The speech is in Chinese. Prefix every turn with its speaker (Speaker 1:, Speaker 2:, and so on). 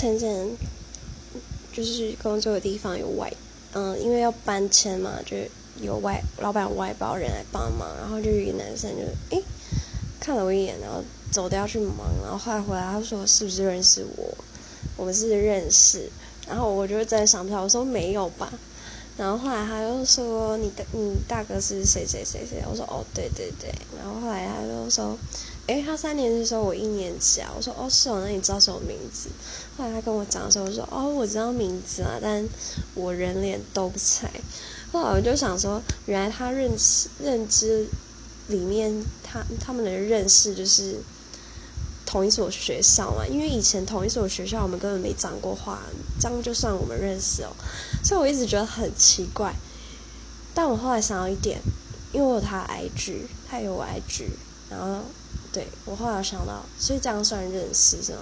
Speaker 1: 前前就是工作的地方有外，嗯，因为要搬迁嘛，就有外老板外包人来帮忙，然后就一个男生就诶看了我一眼，然后走掉去忙，然后后来回来他说是不是认识我？我们是认识，然后我就真的想不起来，我说没有吧。然后后来他又说你的你大哥是谁谁谁谁？我说哦对对对。然后后来他就说，诶，他三年级的时候我一年级啊。我说哦是哦，那你知道什么名字？后来他跟我讲的时候，我说哦我知道名字啊，但我人脸都不猜。后来我就想说，原来他认识认知里面，他他们的认识就是同一所学校嘛。因为以前同一所学校，我们根本没讲过话，这样就算我们认识哦。所以我一直觉得很奇怪，但我后来想到一点，因为我有他 IG，他有我 IG，然后对我后来想到，所以这样算认识是吗？